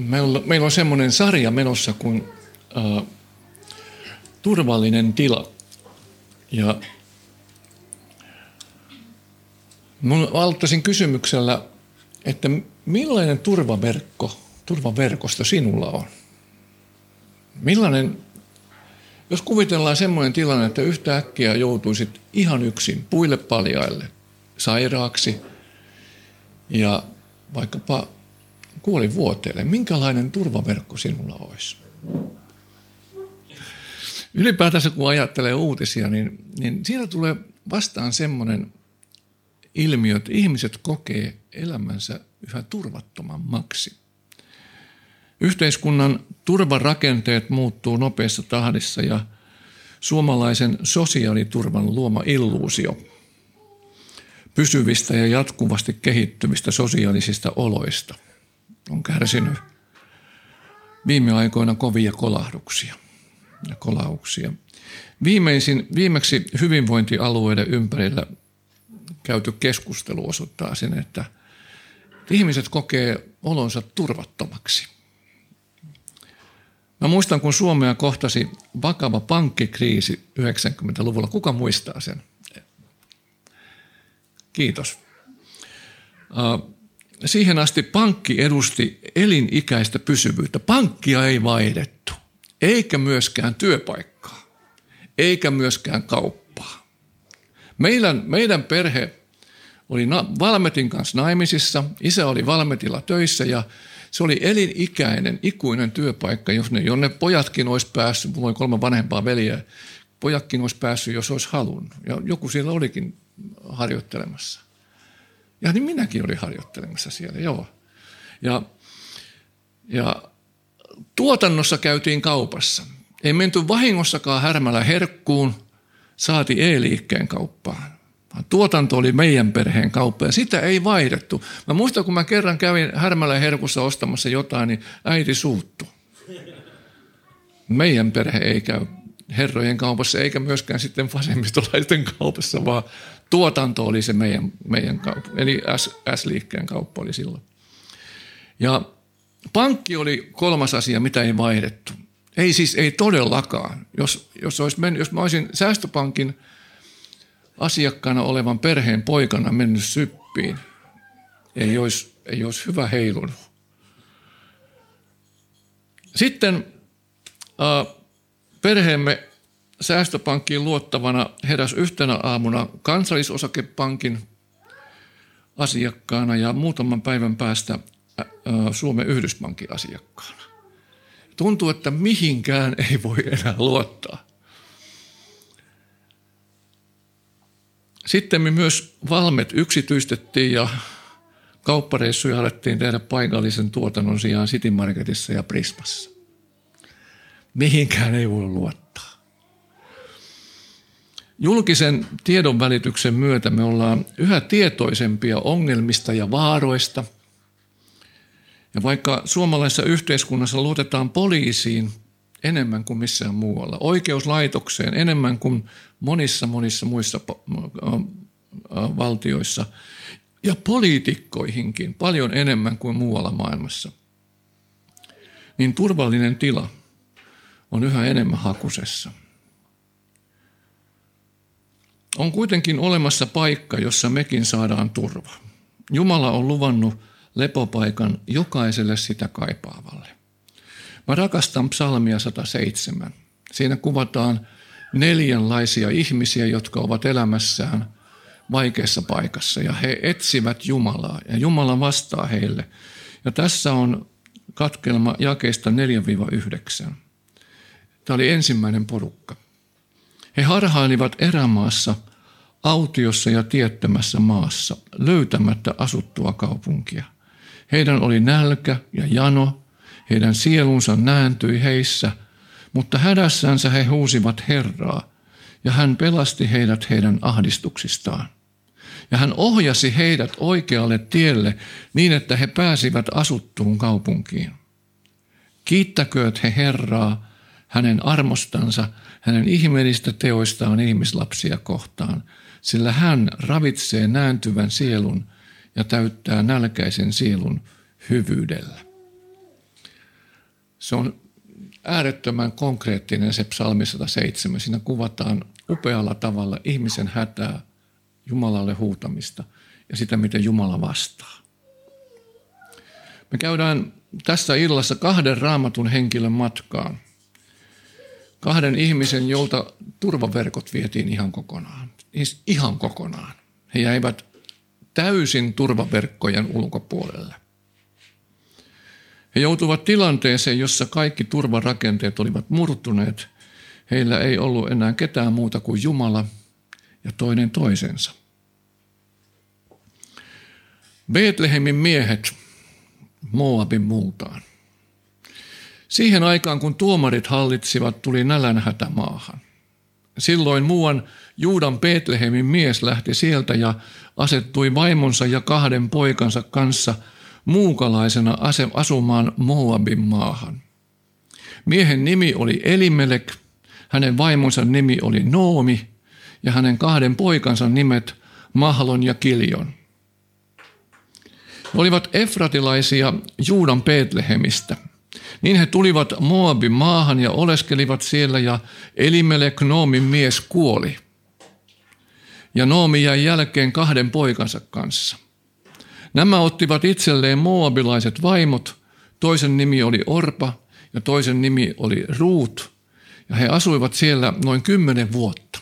meillä, on semmoinen sarja menossa kuin äh, Turvallinen tila. Ja aloittaisin kysymyksellä, että millainen turvaverkko, turvaverkosto sinulla on? Millainen, jos kuvitellaan semmoinen tilanne, että yhtäkkiä joutuisit ihan yksin puille paljaille, sairaaksi ja vaikkapa kuoli vuoteelle, minkälainen turvaverkko sinulla olisi? Ylipäätänsä kun ajattelee uutisia, niin, niin siinä tulee vastaan semmoinen ilmiö, että ihmiset kokee elämänsä yhä turvattomammaksi. Yhteiskunnan turvarakenteet muuttuu nopeassa tahdissa ja suomalaisen sosiaaliturvan luoma illuusio pysyvistä ja jatkuvasti kehittyvistä sosiaalisista oloista on kärsinyt viime aikoina kovia kolahduksia ja kolauksia. Viimeisin, viimeksi hyvinvointialueiden ympärillä käyty keskustelu osoittaa sen, että ihmiset kokee olonsa turvattomaksi. Mä muistan, kun Suomea kohtasi vakava pankkikriisi 90-luvulla. Kuka muistaa sen? Kiitos. Siihen asti pankki edusti elinikäistä pysyvyyttä. Pankkia ei vaihdettu, eikä myöskään työpaikkaa, eikä myöskään kauppaa. Meidän, meidän perhe oli Valmetin kanssa naimisissa, isä oli Valmetilla töissä ja se oli elinikäinen, ikuinen työpaikka, jos ne, jonne pojatkin olisi päässyt, mulla oli kolme vanhempaa veljeä, pojatkin olisi päässyt, jos olisi halunnut. Ja joku siellä olikin harjoittelemassa. Ja niin minäkin olin harjoittelemassa siellä, joo. Ja, ja tuotannossa käytiin kaupassa. Ei menty vahingossakaan härmällä herkkuun, saati e-liikkeen kauppaan. Tuotanto oli meidän perheen kauppa ja sitä ei vaihdettu. Mä muistan, kun mä kerran kävin Härmälä herkussa ostamassa jotain, niin äiti suuttu. Meidän perhe ei käy herrojen kaupassa eikä myöskään sitten vasemmistolaisten kaupassa, vaan tuotanto oli se meidän, meidän kauppa. Eli S, S-liikkeen kauppa oli silloin. Ja pankki oli kolmas asia, mitä ei vaihdettu. Ei siis, ei todellakaan. Jos, jos, olisi mennyt, jos mä olisin säästöpankin – asiakkaana olevan perheen poikana mennyt syppiin, ei olisi, ei olisi hyvä heilunut. Sitten äh, perheemme säästöpankkiin luottavana heräsi yhtenä aamuna kansallisosakepankin asiakkaana ja muutaman päivän päästä Suomen Yhdyspankin asiakkaana. Tuntuu, että mihinkään ei voi enää luottaa. Sitten me myös Valmet yksityistettiin ja kauppareissuja alettiin tehdä paikallisen tuotannon sijaan City Marketissa ja Prismassa. Mihinkään ei voi luottaa. Julkisen tiedon välityksen myötä me ollaan yhä tietoisempia ongelmista ja vaaroista. Ja vaikka suomalaisessa yhteiskunnassa luotetaan poliisiin enemmän kuin missään muualla, oikeuslaitokseen enemmän kuin monissa monissa muissa valtioissa ja poliitikkoihinkin paljon enemmän kuin muualla maailmassa, niin turvallinen tila on yhä enemmän hakusessa. On kuitenkin olemassa paikka, jossa mekin saadaan turva. Jumala on luvannut lepopaikan jokaiselle sitä kaipaavalle. Mä rakastan psalmia 107. Siinä kuvataan neljänlaisia ihmisiä, jotka ovat elämässään vaikeassa paikassa ja he etsivät Jumalaa ja Jumala vastaa heille. Ja tässä on katkelma jakeista 4-9. Tämä oli ensimmäinen porukka. He harhailivat erämaassa, autiossa ja tiettämässä maassa, löytämättä asuttua kaupunkia. Heidän oli nälkä ja jano, heidän sielunsa nääntyi heissä – mutta hädässänsä he huusivat Herraa, ja hän pelasti heidät heidän ahdistuksistaan. Ja hän ohjasi heidät oikealle tielle niin, että he pääsivät asuttuun kaupunkiin. Kiittäkööt he Herraa hänen armostansa, hänen ihmeellistä teoistaan ihmislapsia kohtaan, sillä hän ravitsee nääntyvän sielun ja täyttää nälkäisen sielun hyvyydellä. Se on äärettömän konkreettinen se psalmi 107. Siinä kuvataan upealla tavalla ihmisen hätää, Jumalalle huutamista ja sitä, miten Jumala vastaa. Me käydään tässä illassa kahden raamatun henkilön matkaan. Kahden ihmisen, jolta turvaverkot vietiin ihan kokonaan. Ihan kokonaan. He jäivät täysin turvaverkkojen ulkopuolelle. He joutuvat tilanteeseen, jossa kaikki turvarakenteet olivat murtuneet. Heillä ei ollut enää ketään muuta kuin Jumala ja toinen toisensa. Betlehemin miehet Moabin multaan. Siihen aikaan, kun tuomarit hallitsivat, tuli nälänhätä maahan. Silloin muuan Juudan Betlehemin mies lähti sieltä ja asettui vaimonsa ja kahden poikansa kanssa muukalaisena asumaan Moabin maahan. Miehen nimi oli Elimelek, hänen vaimonsa nimi oli Noomi ja hänen kahden poikansa nimet Mahlon ja Kiljon. He olivat efratilaisia Juudan Betlehemistä. Niin he tulivat Moabin maahan ja oleskelivat siellä ja Elimelek Noomin mies kuoli. Ja Noomi jäi jälkeen kahden poikansa kanssa. Nämä ottivat itselleen moabilaiset vaimot. Toisen nimi oli Orpa ja toisen nimi oli Ruut. Ja he asuivat siellä noin kymmenen vuotta.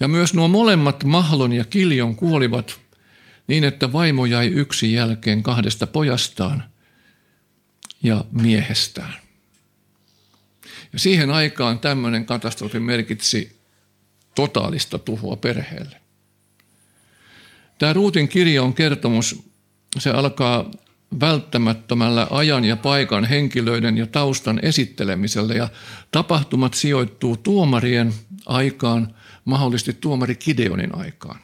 Ja myös nuo molemmat Mahlon ja Kiljon kuolivat niin että vaimo jäi yksin jälkeen kahdesta pojastaan ja miehestään. Ja siihen aikaan tämmöinen katastrofi merkitsi totaalista tuhoa perheelle. Tämä Ruutin kirja on kertomus, se alkaa välttämättömällä ajan ja paikan henkilöiden ja taustan esittelemisellä ja tapahtumat sijoittuu tuomarien aikaan, mahdollisesti tuomari Kideonin aikaan.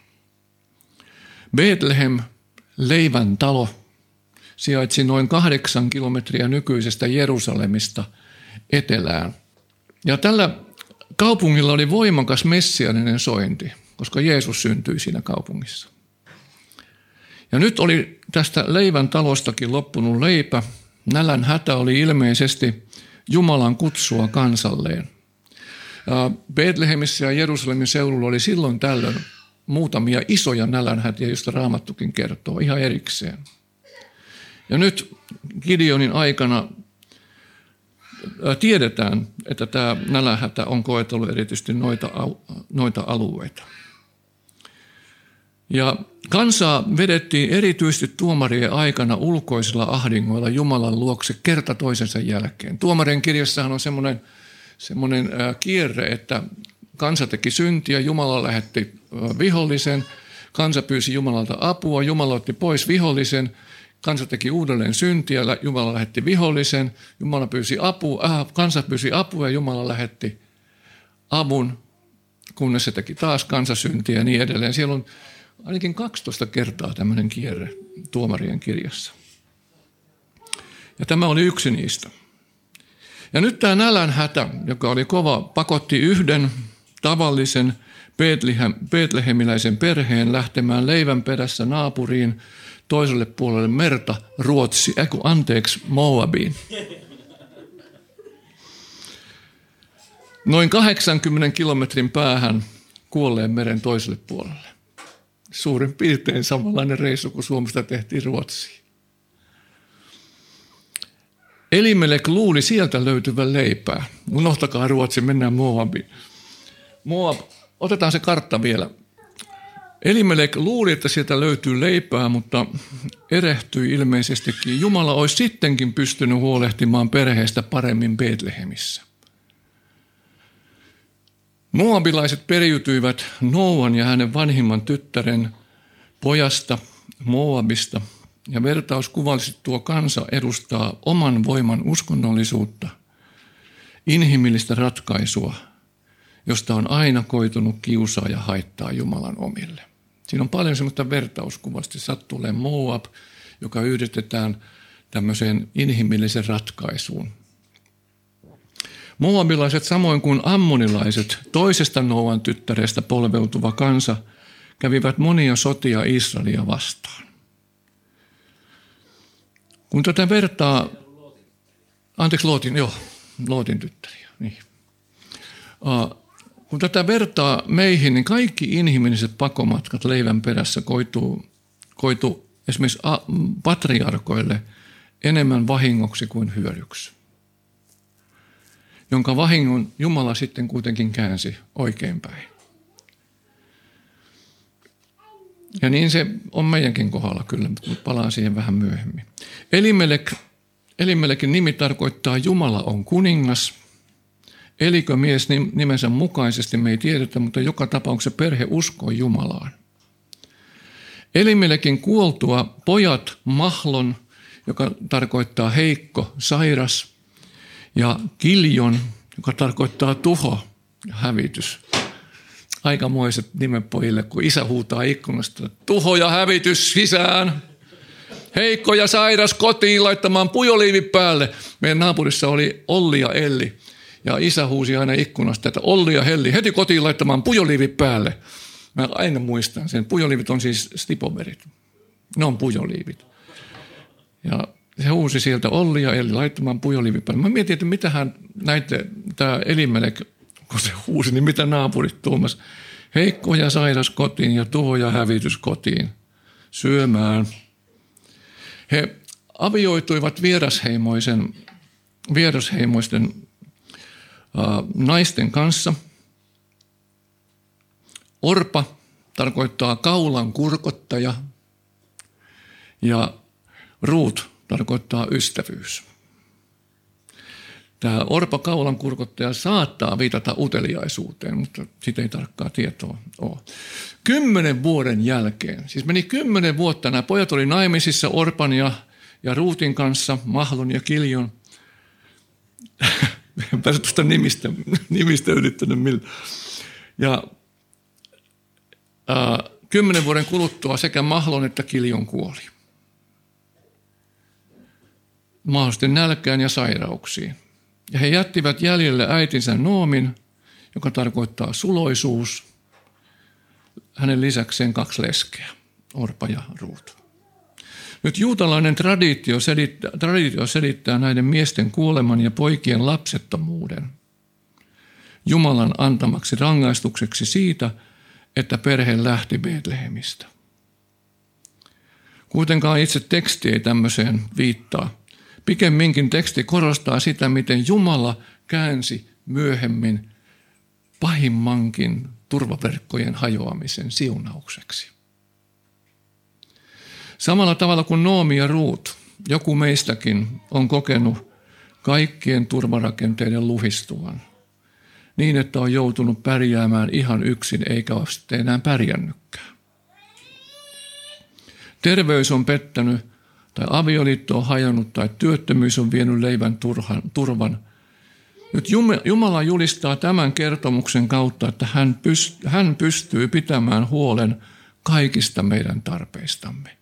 Bethlehem, leivän talo, sijaitsi noin kahdeksan kilometriä nykyisestä Jerusalemista etelään. Ja tällä kaupungilla oli voimakas messianinen sointi, koska Jeesus syntyi siinä kaupungissa. Ja nyt oli tästä leivän talostakin loppunut leipä. Nälän hätä oli ilmeisesti Jumalan kutsua kansalleen. Ja Bethlehemissä ja Jerusalemin seudulla oli silloin tällöin muutamia isoja nälänhätiä, joista Raamattukin kertoo ihan erikseen. Ja nyt Gideonin aikana tiedetään, että tämä nälänhätä on koetellut erityisesti noita, noita alueita. Ja kansaa vedettiin erityisesti tuomarien aikana ulkoisilla ahdingoilla Jumalan luokse kerta toisensa jälkeen. Tuomarien kirjassahan on semmoinen, semmoinen kierre, että kansa teki syntiä, Jumala lähetti vihollisen, kansa pyysi Jumalalta apua, Jumala otti pois vihollisen, kansa teki uudelleen syntiä, Jumala lähetti vihollisen, Jumala pyysi apua, äh, kansa pyysi apua ja Jumala lähetti avun, kunnes se teki taas kansasyntiä ja niin edelleen. Siellä on ainakin 12 kertaa tämmöinen kierre tuomarien kirjassa. Ja tämä oli yksi niistä. Ja nyt tämä nälänhätä, joka oli kova, pakotti yhden tavallisen Betlehemiläisen perheen lähtemään leivän perässä naapuriin toiselle puolelle merta, Ruotsi, äh, anteeksi, Moabiin. Noin 80 kilometrin päähän kuolleen meren toiselle puolelle. Suurin piirtein samanlainen reissu kuin Suomesta tehtiin Ruotsiin. Elimelek luuli sieltä löytyvän leipää. Unohtakaa Ruotsi, mennään Moabiin. Moab, otetaan se kartta vielä. Elimelek luuli, että sieltä löytyy leipää, mutta erehtyi ilmeisestikin. Jumala olisi sittenkin pystynyt huolehtimaan perheestä paremmin Betlehemissä. Moabilaiset periytyivät Noan ja hänen vanhimman tyttären pojasta Moabista, ja vertauskuvallisesti tuo kansa edustaa oman voiman uskonnollisuutta, inhimillistä ratkaisua – josta on aina koitunut kiusaa ja haittaa Jumalan omille. Siinä on paljon semmoista vertauskuvasti. Sattuu Moab, joka yhdistetään tämmöiseen inhimilliseen ratkaisuun. Moabilaiset samoin kuin ammonilaiset, toisesta Noan tyttärestä polveutuva kansa, kävivät monia sotia Israelia vastaan. Kun tätä vertaa Anteeksi, Lootin, joo, Lootin tyttäriä. Niin. Kun tätä vertaa meihin, niin kaikki inhimilliset pakomatkat leivän perässä koituu, koituu esimerkiksi patriarkoille enemmän vahingoksi kuin hyödyksi. Jonka vahingon Jumala sitten kuitenkin käänsi oikeinpäin. Ja niin se on meidänkin kohdalla kyllä, mutta palaan siihen vähän myöhemmin. Elimelek, Elimelekin nimi tarkoittaa Jumala on kuningas. Elikö mies nimensä mukaisesti, me ei tiedetä, mutta joka tapauksessa perhe uskoo Jumalaan. Elimelekin kuoltua pojat Mahlon, joka tarkoittaa heikko, sairas, ja Kiljon, joka tarkoittaa tuho ja hävitys aikamoiset nimet pojille, kun isä huutaa ikkunasta, tuho ja hävitys sisään. Heikko ja sairas kotiin laittamaan pujoliivi päälle. Meidän naapurissa oli Olli ja Elli. Ja isä huusi aina ikkunasta, että Olli ja Helli heti kotiin laittamaan pujoliivi päälle. Mä aina muistan sen. Pujoliivit on siis stipoverit. Ne on pujoliivit. Ja se huusi sieltä Olli ja Elli laittamaan pujoliivi päälle. Mä mietin, että mitähän näitä, tämä Elimelek kun se huusi, niin mitä naapurit tuumas? Heikko ja sairas kotiin ja tuho ja hävitys kotiin syömään. He avioituivat vierasheimoisen, vierasheimoisten naisten kanssa. Orpa tarkoittaa kaulan kurkottaja ja ruut tarkoittaa ystävyys. Tämä Orpa Kaulan kurkottaja saattaa viitata uteliaisuuteen, mutta siitä ei tarkkaa tietoa ole. Kymmenen vuoden jälkeen, siis meni kymmenen vuotta, nämä pojat oli naimisissa Orpan ja, ja Ruutin kanssa, Mahlon ja Kiljon. en tuosta nimistä, nimistä yrittänyt millä. Ja ää, kymmenen vuoden kuluttua sekä Mahlon että Kiljon kuoli. Mahdollisesti nälkään ja sairauksiin. Ja he jättivät jäljelle äitinsä Noomin, joka tarkoittaa suloisuus. Hänen lisäkseen kaksi leskeä, Orpa ja Ruut. Nyt juutalainen traditio selittää, traditio selittää näiden miesten kuoleman ja poikien lapsettomuuden Jumalan antamaksi rangaistukseksi siitä, että perhe lähti Betlehemistä. Kuitenkaan itse teksti ei tämmöiseen viittaa. Pikemminkin teksti korostaa sitä, miten Jumala käänsi myöhemmin pahimmankin turvaverkkojen hajoamisen siunaukseksi. Samalla tavalla kuin Noomi ja Ruut, joku meistäkin on kokenut kaikkien turvarakenteiden luhistuvan niin, että on joutunut pärjäämään ihan yksin eikä ole sitten enää pärjännytkään. Terveys on pettänyt tai avioliitto on hajonnut tai työttömyys on vienyt leivän turhan, turvan. Nyt Jumala julistaa tämän kertomuksen kautta, että hän, hän pystyy pitämään huolen kaikista meidän tarpeistamme,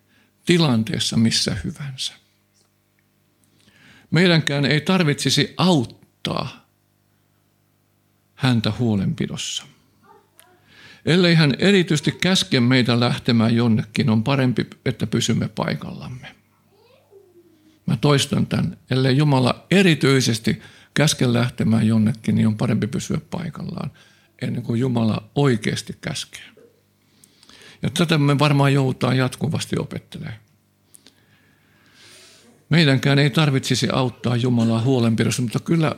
tilanteessa missä hyvänsä. Meidänkään ei tarvitsisi auttaa häntä huolenpidossa. Ellei hän erityisesti käske meitä lähtemään jonnekin, on parempi, että pysymme paikallamme. Mä toistan tämän. Ellei Jumala erityisesti käske lähtemään jonnekin, niin on parempi pysyä paikallaan ennen kuin Jumala oikeasti käskee. Ja tätä me varmaan joudutaan jatkuvasti opettelemaan. Meidänkään ei tarvitsisi auttaa Jumalaa huolenpidossa, mutta kyllä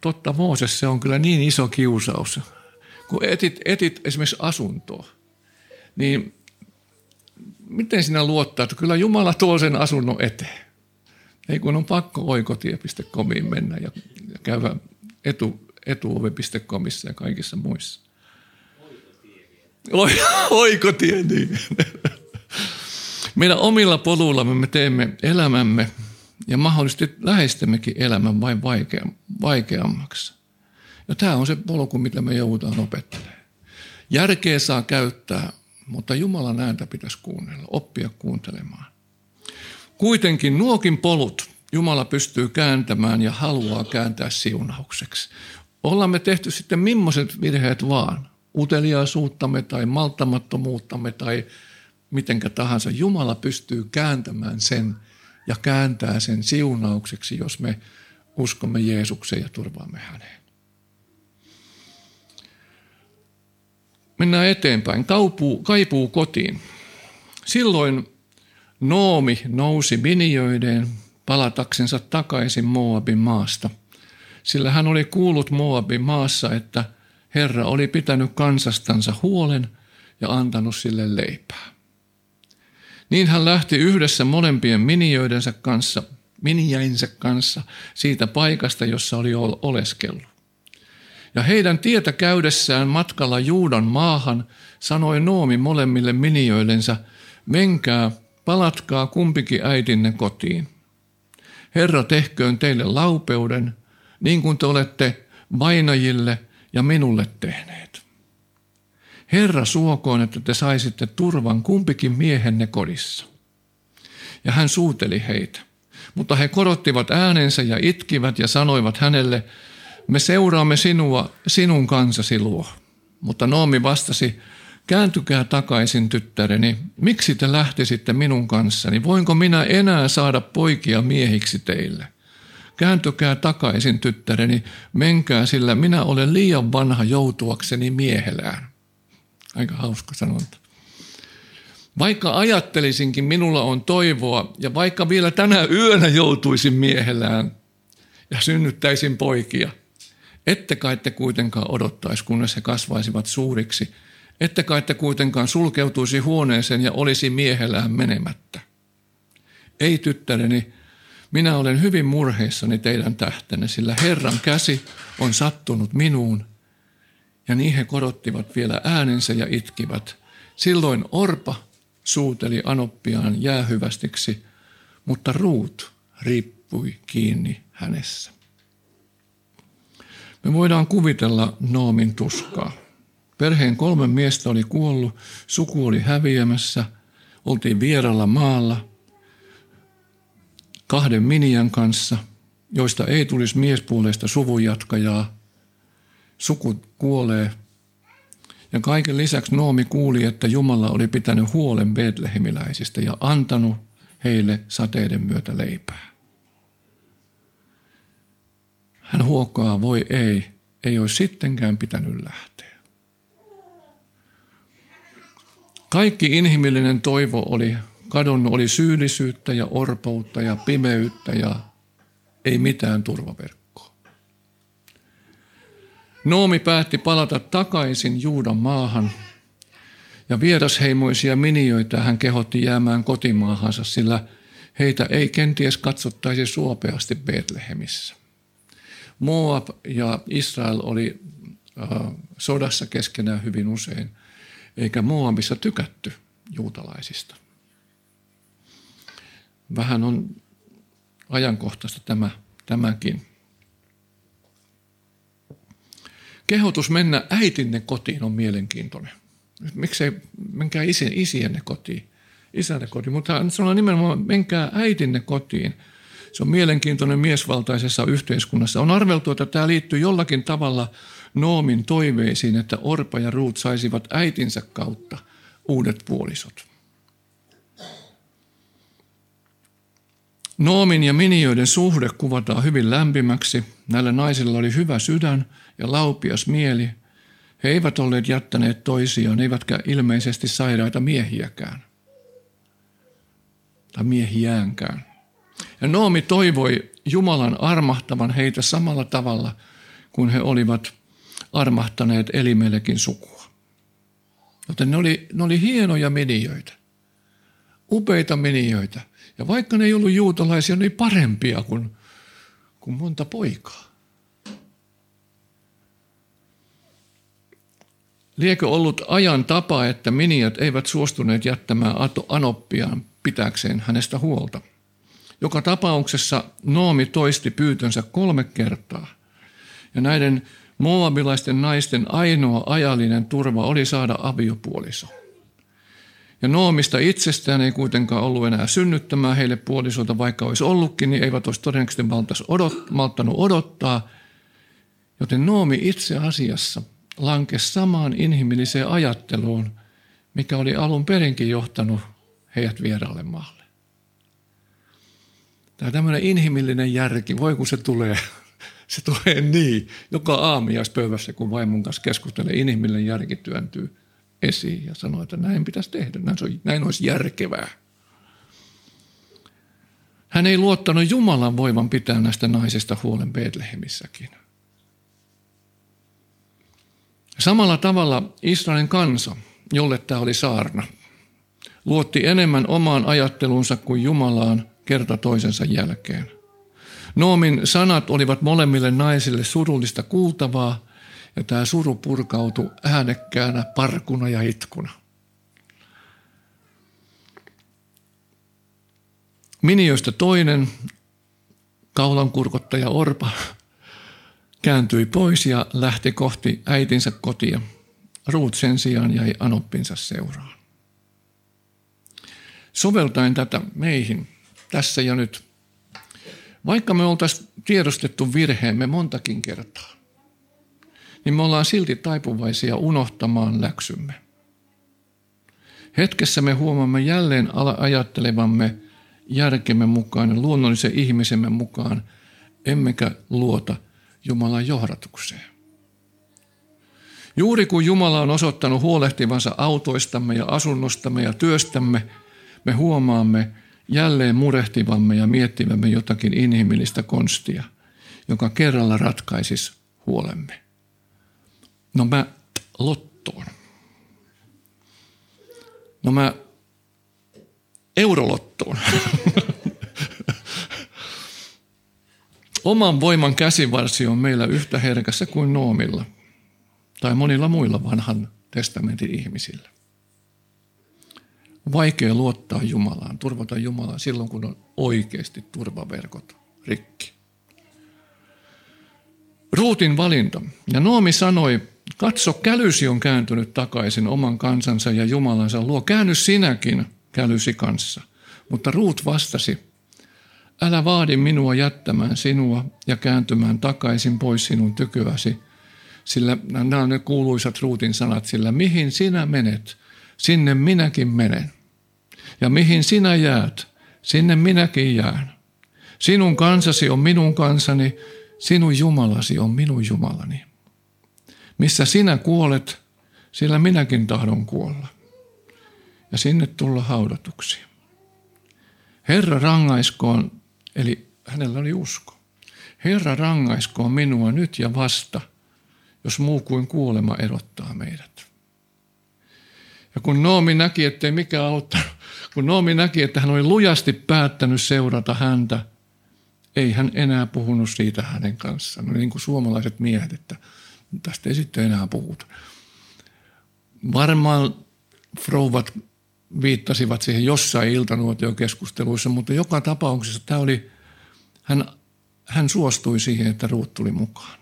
totta Mooses se on kyllä niin iso kiusaus. Kun etit, etit esimerkiksi asuntoa, niin miten sinä luottaa, että kyllä Jumala tuo sen asunnon eteen. Ei kun on pakko oikotie.comiin mennä ja, käydä etu, etuove.comissa ja kaikissa muissa. Oikotie, niin. Meidän omilla poluillamme me teemme elämämme ja mahdollisesti lähestemmekin elämän vain vaikea, vaikeammaksi. Ja tämä on se polku, mitä me joudutaan opettelemaan. Järkeä saa käyttää, mutta Jumalan ääntä pitäisi kuunnella, oppia kuuntelemaan. Kuitenkin nuokin polut Jumala pystyy kääntämään ja haluaa kääntää siunaukseksi. Ollaan me tehty sitten millaiset virheet vaan, uteliaisuuttamme tai malttamattomuuttamme tai mitenkä tahansa. Jumala pystyy kääntämään sen ja kääntää sen siunaukseksi, jos me uskomme Jeesukseen ja turvaamme häneen. Mennään eteenpäin. Kaipuu, kaipuu kotiin. Silloin Noomi nousi minioideen palataksensa takaisin Moabin maasta, sillä hän oli kuullut Moabin maassa, että Herra oli pitänyt kansastansa huolen ja antanut sille leipää. Niin hän lähti yhdessä molempien minioidensa kanssa, miniäinsä kanssa siitä paikasta, jossa oli oleskellut. Ja heidän tietä käydessään matkalla Juudan maahan sanoi Noomi molemmille minioillensa, menkää, palatkaa kumpikin äitinne kotiin. Herra tehköön teille laupeuden, niin kuin te olette vainajille ja minulle tehneet. Herra suokoon, että te saisitte turvan kumpikin miehenne kodissa. Ja hän suuteli heitä. Mutta he korottivat äänensä ja itkivät ja sanoivat hänelle, me seuraamme sinua, sinun kansasi luo. Mutta Noomi vastasi, kääntykää takaisin tyttäreni, miksi te lähtisitte minun kanssani, voinko minä enää saada poikia miehiksi teille? Kääntykää takaisin tyttäreni, menkää, sillä minä olen liian vanha joutuakseni miehelään. Aika hauska sanonta. Vaikka ajattelisinkin, minulla on toivoa, ja vaikka vielä tänä yönä joutuisin miehelään ja synnyttäisin poikia, ette kai te kuitenkaan odottaisi, kunnes he kasvaisivat suuriksi, ette kai te kuitenkaan sulkeutuisi huoneeseen ja olisi miehellään menemättä. Ei tyttäreni, minä olen hyvin murheissani teidän tähtenne, sillä Herran käsi on sattunut minuun. Ja niin he korottivat vielä äänensä ja itkivät. Silloin Orpa suuteli Anoppiaan jäähyvästiksi, mutta Ruut riippui kiinni hänessä. Me voidaan kuvitella Noomin tuskaa. Perheen kolme miestä oli kuollut, suku oli häviämässä, oltiin vieralla maalla kahden minian kanssa, joista ei tulisi miespuoleista suvunjatkajaa. Suku kuolee. Ja kaiken lisäksi Noomi kuuli, että Jumala oli pitänyt huolen Betlehemiläisistä ja antanut heille sateiden myötä leipää. Hän huokaa, voi ei, ei olisi sittenkään pitänyt lähteä. Kaikki inhimillinen toivo oli kadonnut, oli syyllisyyttä ja orpoutta ja pimeyttä ja ei mitään turvaverkkoa. Noomi päätti palata takaisin Juudan maahan ja vierasheimoisia minioita hän kehotti jäämään kotimaahansa, sillä heitä ei kenties katsottaisi suopeasti Betlehemissä. Moab ja Israel oli äh, sodassa keskenään hyvin usein, eikä Moabissa tykätty juutalaisista. Vähän on ajankohtaista tämä, tämäkin. Kehotus mennä äitinne kotiin on mielenkiintoinen. Miksei menkää isi, isienne kotiin, isänne kotiin, mutta hän sanoo nimenomaan menkää äitinne kotiin – se on mielenkiintoinen miesvaltaisessa yhteiskunnassa. On arveltu, että tämä liittyy jollakin tavalla Noomin toiveisiin, että Orpa ja Ruut saisivat äitinsä kautta uudet puolisot. Noomin ja minioiden suhde kuvataan hyvin lämpimäksi. Näillä naisilla oli hyvä sydän ja laupias mieli. He eivät olleet jättäneet toisiaan, eivätkä ilmeisesti sairaita miehiäkään. Tai miehiäänkään. Ja Noomi toivoi Jumalan armahtavan heitä samalla tavalla kuin he olivat armahtaneet Elimelekin sukua. Joten ne oli, ne oli hienoja minijöitä, upeita minijöitä. Ja vaikka ne ei ollut juutalaisia, ne oli parempia kuin, kuin monta poikaa. Liekö ollut ajan tapa, että miniat eivät suostuneet jättämään Anoppiaan pitääkseen hänestä huolta – joka tapauksessa Noomi toisti pyytönsä kolme kertaa. Ja näiden moabilaisten naisten ainoa ajallinen turva oli saada aviopuoliso. Ja Noomista itsestään ei kuitenkaan ollut enää synnyttämään heille puolisoita, vaikka olisi ollutkin, niin eivät olisi todennäköisesti odot, malttanut odottaa. Joten Noomi itse asiassa lankesi samaan inhimilliseen ajatteluun, mikä oli alun perinkin johtanut heidät vieraalle maalle. Tämä tämmöinen inhimillinen järki, voi kun se tulee, se tulee niin. Joka aamiaispöydässä, kun vaimon kanssa keskustelee, inhimillinen järki työntyy esiin ja sanoo, että näin pitäisi tehdä, näin, näin olisi järkevää. Hän ei luottanut Jumalan voivan pitää näistä naisista huolen Betlehemissäkin. Samalla tavalla Israelin kansa, jolle tämä oli saarna, luotti enemmän omaan ajattelunsa kuin Jumalaan kerta toisensa jälkeen. Noomin sanat olivat molemmille naisille surullista kuultavaa, ja tämä suru purkautui äänekkäänä parkuna ja itkuna. Miniöistä toinen, kaulankurkottaja Orpa, kääntyi pois ja lähti kohti äitinsä kotia. Ruut sen sijaan jäi anoppinsa seuraan. Soveltaen tätä meihin tässä ja nyt. Vaikka me oltaisiin tiedostettu virheemme montakin kertaa, niin me ollaan silti taipuvaisia unohtamaan läksymme. Hetkessä me huomaamme jälleen ajattelevamme järkemme mukaan ja luonnollisen ihmisemme mukaan, emmekä luota Jumalan johdatukseen. Juuri kun Jumala on osoittanut huolehtivansa autoistamme ja asunnostamme ja työstämme, me huomaamme jälleen murehtivamme ja miettivämme jotakin inhimillistä konstia, joka kerralla ratkaisisi huolemme. No mä lottoon. No mä eurolottoon. Oman voiman käsivarsi on meillä yhtä herkässä kuin Noomilla tai monilla muilla vanhan testamentin ihmisillä. Vaikea luottaa Jumalaan, turvata Jumalaan silloin, kun on oikeasti turvaverkot rikki. Ruutin valinta. Ja Noomi sanoi, katso, kälysi on kääntynyt takaisin oman kansansa ja Jumalansa luo. Käänny sinäkin kälysi kanssa. Mutta Ruut vastasi, älä vaadi minua jättämään sinua ja kääntymään takaisin pois sinun tykyäsi, sillä nämä on ne kuuluisat Ruutin sanat, sillä mihin sinä menet, sinne minäkin menen. Ja mihin sinä jäät, sinne minäkin jään. Sinun kansasi on minun kansani, sinun Jumalasi on minun Jumalani. Missä sinä kuolet, sillä minäkin tahdon kuolla. Ja sinne tulla haudatuksi. Herra rangaiskoon, eli hänellä oli usko. Herra rangaiskoon minua nyt ja vasta, jos muu kuin kuolema erottaa meidät. Ja kun Noomi näki, ettei mikään auttanut, kun Noomi näki, että hän oli lujasti päättänyt seurata häntä, ei hän enää puhunut siitä hänen kanssaan. No niin kuin suomalaiset miehet, että tästä ei sitten enää puhuta. Varmaan frouvat viittasivat siihen jossain iltanuotiokeskusteluissa, mutta joka tapauksessa tämä oli, hän, hän suostui siihen, että Ruut tuli mukaan.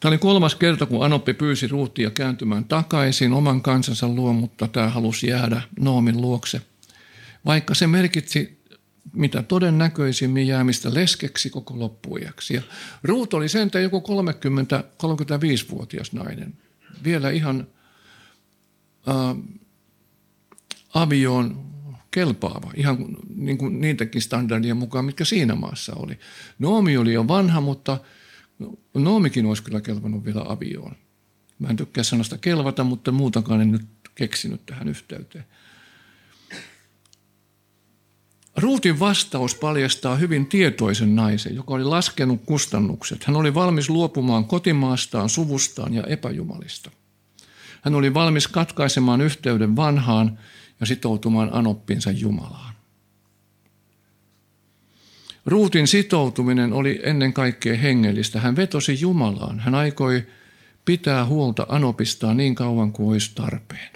Tämä oli kolmas kerta, kun Anoppi pyysi Ruuttia kääntymään takaisin oman kansansa luo, mutta tämä halusi jäädä Noomin luokse. Vaikka se merkitsi mitä todennäköisimmin jäämistä leskeksi koko loppuijaksi. Ja Ruut oli sentään joku 30-35-vuotias nainen. Vielä ihan äh, avioon kelpaava, ihan niin kuin niitäkin standardien mukaan, mitkä siinä maassa oli. Noomi oli jo vanha, mutta – No, Noomikin olisi kyllä kelvannut vielä avioon. Mä en tykkää sanasta kelvata, mutta muutakaan en nyt keksinyt tähän yhteyteen. Ruutin vastaus paljastaa hyvin tietoisen naisen, joka oli laskenut kustannukset. Hän oli valmis luopumaan kotimaastaan, suvustaan ja epäjumalista. Hän oli valmis katkaisemaan yhteyden vanhaan ja sitoutumaan anoppinsa Jumalaan. Ruutin sitoutuminen oli ennen kaikkea hengellistä. Hän vetosi Jumalaan. Hän aikoi pitää huolta Anopistaan niin kauan kuin olisi tarpeen.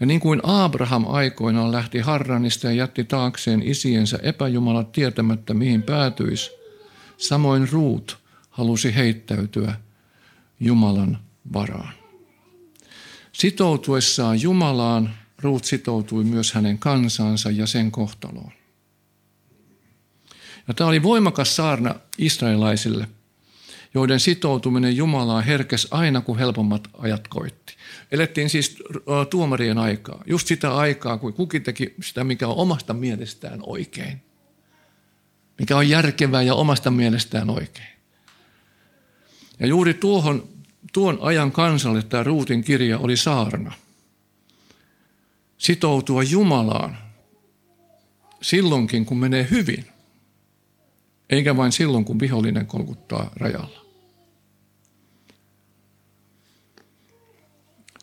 Ja niin kuin Abraham aikoinaan lähti Harranista ja jätti taakseen isiensä epäjumalat tietämättä mihin päätyisi, samoin Ruut halusi heittäytyä Jumalan varaan. Sitoutuessaan Jumalaan Ruut sitoutui myös hänen kansansa ja sen kohtaloon. Ja tämä oli voimakas saarna israelaisille. joiden sitoutuminen Jumalaan herkes aina, kun helpommat ajat koitti. Elettiin siis tuomarien aikaa, just sitä aikaa, kun kukin teki sitä, mikä on omasta mielestään oikein. Mikä on järkevää ja omasta mielestään oikein. Ja juuri tuohon, tuon ajan kansalle tämä Ruutin kirja oli saarna. Sitoutua Jumalaan silloinkin, kun menee hyvin, eikä vain silloin, kun vihollinen kolkuttaa rajalla.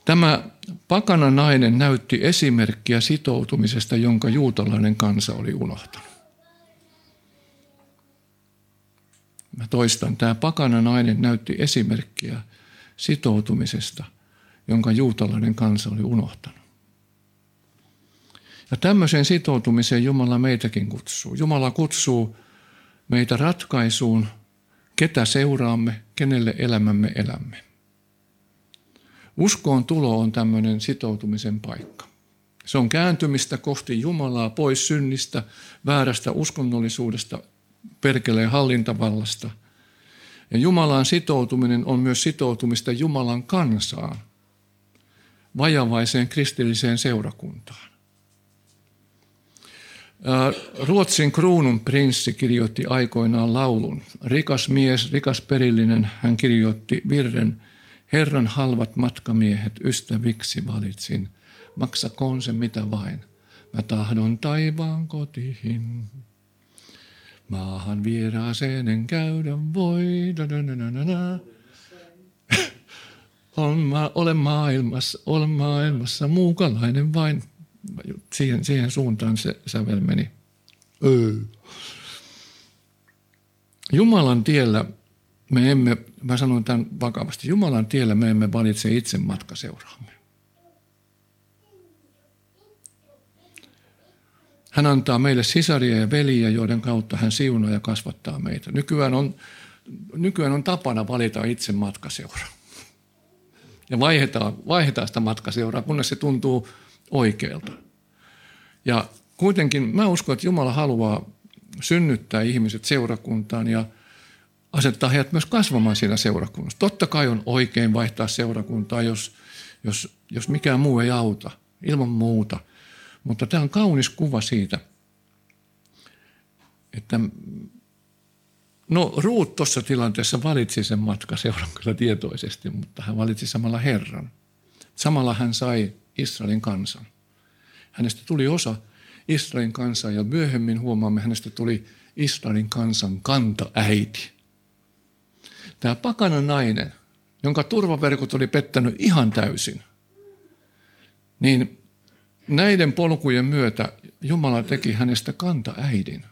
Tämä pakana nainen näytti esimerkkiä sitoutumisesta, jonka juutalainen kansa oli unohtanut. Mä toistan, tämä pakana nainen näytti esimerkkiä sitoutumisesta, jonka juutalainen kansa oli unohtanut. Ja tämmöiseen sitoutumiseen Jumala meitäkin kutsuu. Jumala kutsuu meitä ratkaisuun, ketä seuraamme, kenelle elämämme elämme. Uskoon tulo on tämmöinen sitoutumisen paikka. Se on kääntymistä kohti Jumalaa pois synnistä, väärästä uskonnollisuudesta, perkeleen hallintavallasta. Ja Jumalaan sitoutuminen on myös sitoutumista Jumalan kansaan, vajavaiseen kristilliseen seurakuntaan. Ruotsin kruunun prinssi kirjoitti aikoinaan laulun. Rikas mies, rikas perillinen, hän kirjoitti virren. Herran halvat matkamiehet ystäviksi valitsin. Maksakoon se mitä vain. Mä tahdon taivaan kotiin. Maahan vieraaseen en käydä voi. olen maailmassa, olen maailmassa muukalainen vain siihen, siihen suuntaan se sävel meni. Öö. Jumalan tiellä me emme, mä sanon tämän vakavasti, Jumalan tiellä me emme valitse itse matkaseuraamme. Hän antaa meille sisaria ja veliä, joiden kautta hän siunaa ja kasvattaa meitä. Nykyään on, nykyään on tapana valita itse matkaseura. Ja vaihdetaan, vaihdetaan sitä matkaseuraa, kunnes se tuntuu oikealta. Ja kuitenkin mä uskon, että Jumala haluaa synnyttää ihmiset seurakuntaan ja asettaa heidät myös kasvamaan siinä seurakunnassa. Totta kai on oikein vaihtaa seurakuntaa, jos, jos, jos mikään muu ei auta, ilman muuta. Mutta tämä on kaunis kuva siitä, että no Ruut tuossa tilanteessa valitsi sen matkaseuran kyllä tietoisesti, mutta hän valitsi samalla Herran. Samalla hän sai Israelin kansan. Hänestä tuli osa Israelin kansaa ja myöhemmin huomaamme, hänestä tuli Israelin kansan kantaäiti. Tämä pakana nainen, jonka turvaverkot oli pettänyt ihan täysin, niin näiden polkujen myötä Jumala teki hänestä kantaäidin.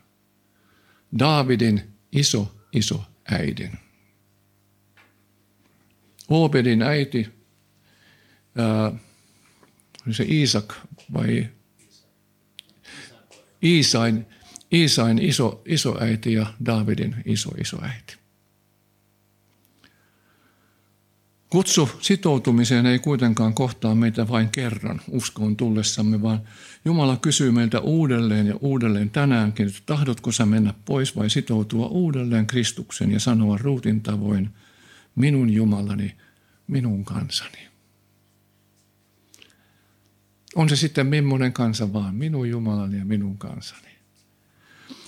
Daavidin iso, iso äidin. Obedin äiti, ää, se Iisak vai Iisain, Iisain iso, isoäiti ja Davidin iso isoäiti. Kutsu sitoutumiseen ei kuitenkaan kohtaa meitä vain kerran uskoon tullessamme, vaan Jumala kysyy meiltä uudelleen ja uudelleen tänäänkin, että tahdotko sä mennä pois vai sitoutua uudelleen Kristuksen ja sanoa ruutin tavoin, minun Jumalani, minun kansani. On se sitten millainen kansa vaan, minun Jumalani ja minun kansani.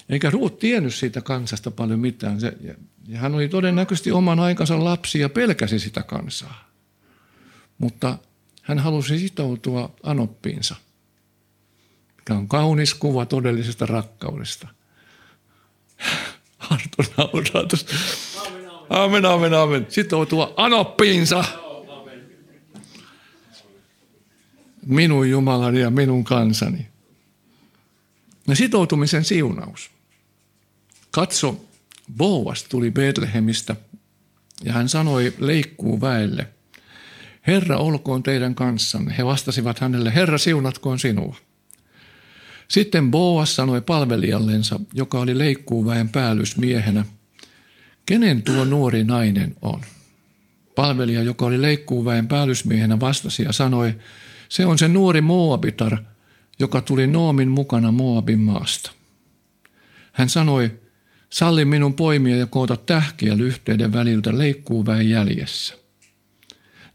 Eikä Ruut tiennyt siitä kansasta paljon mitään. Se, ja, hän oli todennäköisesti oman aikansa lapsi ja pelkäsi sitä kansaa. Mutta hän halusi sitoutua anoppiinsa, mikä on kaunis kuva todellisesta rakkaudesta. Arto nauraa Amen, amen, amen. Sitoutua anoppiinsa minun Jumalani ja minun kansani. Ja sitoutumisen siunaus. Katso, Boas tuli Betlehemistä ja hän sanoi leikkuu väelle, Herra olkoon teidän kanssanne. He vastasivat hänelle, Herra siunatkoon sinua. Sitten Boas sanoi palvelijallensa, joka oli leikkuuväen päällysmiehenä, kenen tuo nuori nainen on? Palvelija, joka oli leikkuuväen päällysmiehenä, vastasi ja sanoi, se on se nuori Moabitar, joka tuli Noomin mukana Moabin maasta. Hän sanoi, Salli minun poimia ja koota tähkiä lyhteiden väliltä leikkuuväen jäljessä.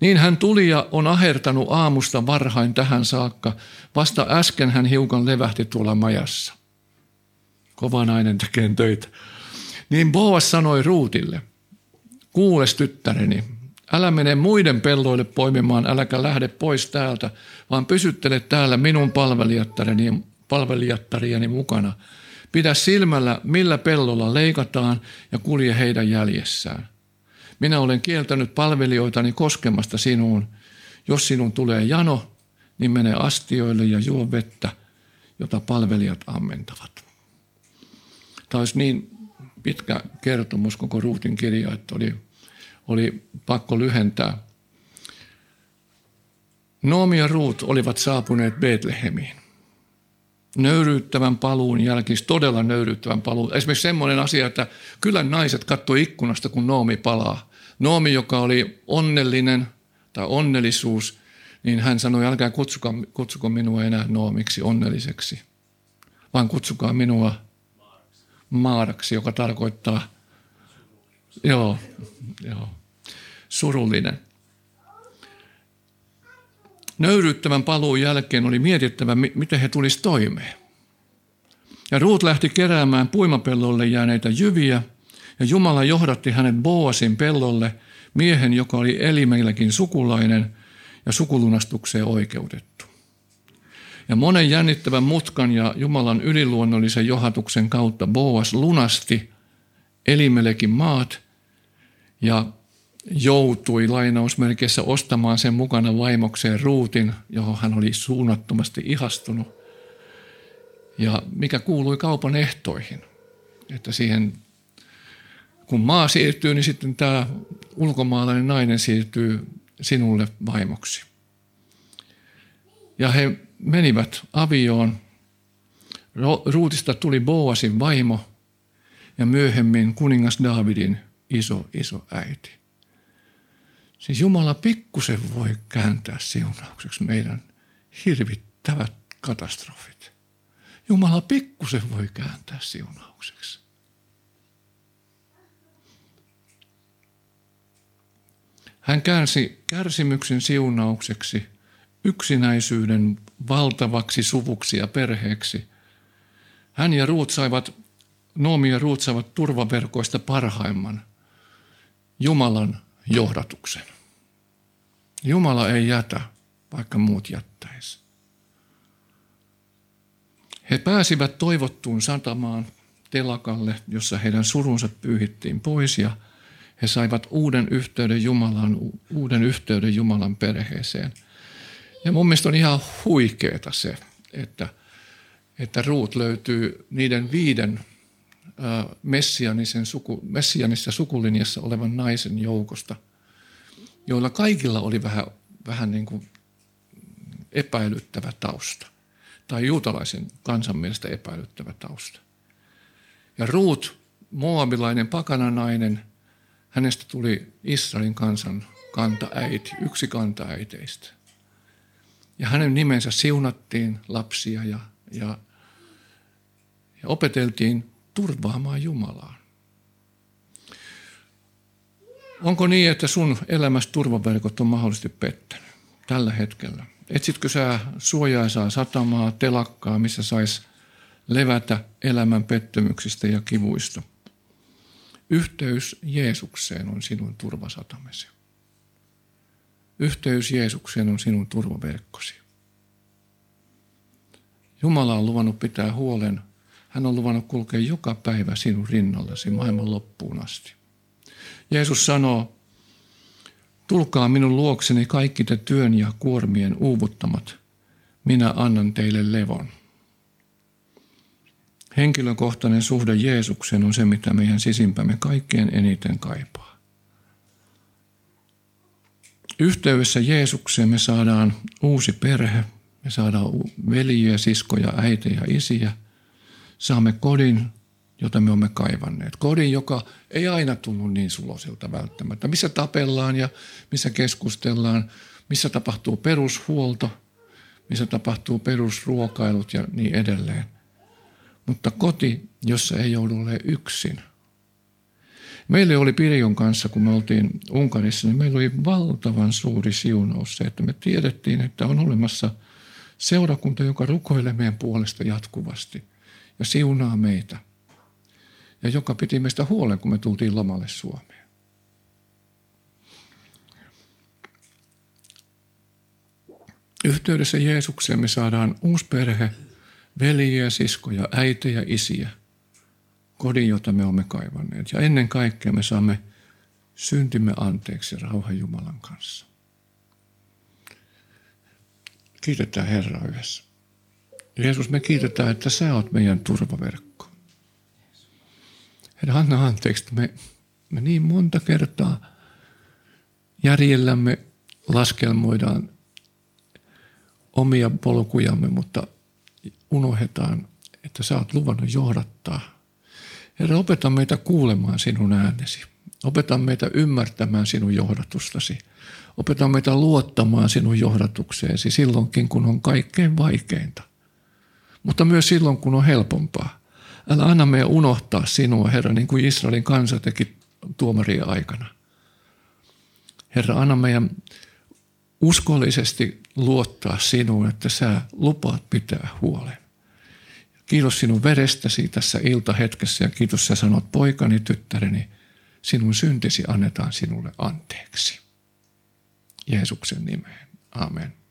Niin hän tuli ja on ahertanut aamusta varhain tähän saakka. Vasta äsken hän hiukan levähti tuolla majassa. Kova nainen tekee töitä. Niin Boas sanoi Ruutille, kuules tyttäreni, älä mene muiden pelloille poimimaan, äläkä lähde pois täältä, vaan pysyttele täällä minun palvelijattarieni, palvelijattarieni mukana. Pidä silmällä, millä pellolla leikataan ja kulje heidän jäljessään. Minä olen kieltänyt palvelijoitani koskemasta sinuun. Jos sinun tulee jano, niin mene astioille ja juo vettä, jota palvelijat ammentavat. Tämä olisi niin pitkä kertomus koko Ruutin kirja, että oli, oli pakko lyhentää. Noomi ja Ruut olivat saapuneet Betlehemiin. Nöyryyttävän paluun jälkeen, todella nöyryyttävän paluun. Esimerkiksi semmoinen asia, että kyllä naiset katsoi ikkunasta, kun Noomi palaa. Noomi, joka oli onnellinen tai onnellisuus, niin hän sanoi, älkää kutsuko, kutsuko minua enää Noomiksi onnelliseksi, vaan kutsukaa minua Maaraksi, joka tarkoittaa joo, joo, surullinen. Nöyryyttävän paluun jälkeen oli mietittävä, miten he tulisi toimeen. Ja Ruut lähti keräämään puimapellolle jääneitä jyviä, ja Jumala johdatti hänet Boasin pellolle, miehen, joka oli elimeilläkin sukulainen ja sukulunastukseen oikeutettu. Ja monen jännittävän mutkan ja Jumalan yliluonnollisen johatuksen kautta Boas lunasti Elimelekin maat ja joutui lainausmerkeissä ostamaan sen mukana vaimokseen ruutin, johon hän oli suunnattomasti ihastunut. Ja mikä kuului kaupan ehtoihin, että siihen kun maa siirtyy, niin sitten tämä ulkomaalainen nainen siirtyy sinulle vaimoksi. Ja he menivät avioon. Ruutista tuli Boasin vaimo ja myöhemmin kuningas Davidin iso, iso äiti. Siis Jumala pikkusen voi kääntää siunaukseksi meidän hirvittävät katastrofit. Jumala pikkusen voi kääntää siunaukseksi. Hän käänsi kärsimyksen siunaukseksi, yksinäisyyden valtavaksi suvuksi ja perheeksi. Hän ja Ruut saivat, Noomi ja Ruut saivat turvaverkoista parhaimman, Jumalan johdatuksen. Jumala ei jätä, vaikka muut jättäisi. He pääsivät toivottuun satamaan telakalle, jossa heidän surunsa pyyhittiin pois ja he saivat uuden yhteyden Jumalan, uuden yhteyden Jumalan perheeseen. Ja mun mielestä on ihan huikeeta se, että, että Ruut löytyy niiden viiden messianisen suku, messianissa sukulinjassa olevan naisen joukosta, joilla kaikilla oli vähän, vähän niin kuin epäilyttävä tausta. Tai juutalaisen kansan mielestä epäilyttävä tausta. Ja Ruut, moabilainen pakananainen – hänestä tuli Israelin kansan kantaäiti, yksi kantaäiteistä. Ja hänen nimensä siunattiin lapsia ja, ja, ja opeteltiin turvaamaan Jumalaa. Onko niin, että sun elämässä turvaverkot on mahdollisesti pettänyt tällä hetkellä? Etsitkö sä suojaisaa satamaa, telakkaa, missä sais levätä elämän pettymyksistä ja kivuista? Yhteys Jeesukseen on sinun turvasatamesi. Yhteys Jeesukseen on sinun turvaverkkosi. Jumala on luvannut pitää huolen. Hän on luvannut kulkea joka päivä sinun rinnallasi maailman loppuun asti. Jeesus sanoo, tulkaa minun luokseni kaikki te työn ja kuormien uuvuttamat. Minä annan teille levon. Henkilökohtainen suhde Jeesukseen on se, mitä meidän sisimpämme kaikkein eniten kaipaa. Yhteydessä Jeesukseen me saadaan uusi perhe, me saadaan veljiä, siskoja, äitejä, isiä. Saamme kodin, jota me olemme kaivanneet. Kodin, joka ei aina tunnu niin sulosilta välttämättä. Missä tapellaan ja missä keskustellaan, missä tapahtuu perushuolto, missä tapahtuu perusruokailut ja niin edelleen – mutta koti, jossa ei joudu olemaan yksin. Meille oli Pirjon kanssa, kun me oltiin Unkarissa, niin meillä oli valtavan suuri siunaus se, että me tiedettiin, että on olemassa seurakunta, joka rukoilee meidän puolesta jatkuvasti ja siunaa meitä. Ja joka piti meistä huolen, kun me tultiin lomalle Suomeen. Yhteydessä Jeesukseen me saadaan uusi perhe, veljiä, siskoja, äitejä, isiä, kodin, jota me olemme kaivanneet. Ja ennen kaikkea me saamme syntimme anteeksi rauhan Jumalan kanssa. Kiitetään Herraa yhdessä. Jeesus, me kiitetään, että sä oot meidän turvaverkko. Herra, anna anteeksi, me, me niin monta kertaa järjellämme laskelmoidaan omia polkujamme, mutta unohdetaan, että sä oot luvannut johdattaa. Herra, opeta meitä kuulemaan sinun äänesi. Opeta meitä ymmärtämään sinun johdatustasi. Opeta meitä luottamaan sinun johdatukseesi silloinkin, kun on kaikkein vaikeinta. Mutta myös silloin, kun on helpompaa. Älä anna meidän unohtaa sinua, Herra, niin kuin Israelin kansa teki tuomarien aikana. Herra, anna meidän uskollisesti luottaa sinuun, että sä lupaat pitää huolen. Kiitos sinun verestäsi tässä iltahetkessä ja kiitos sä sanot poikani, tyttäreni, sinun syntisi annetaan sinulle anteeksi. Jeesuksen nimeen. Amen.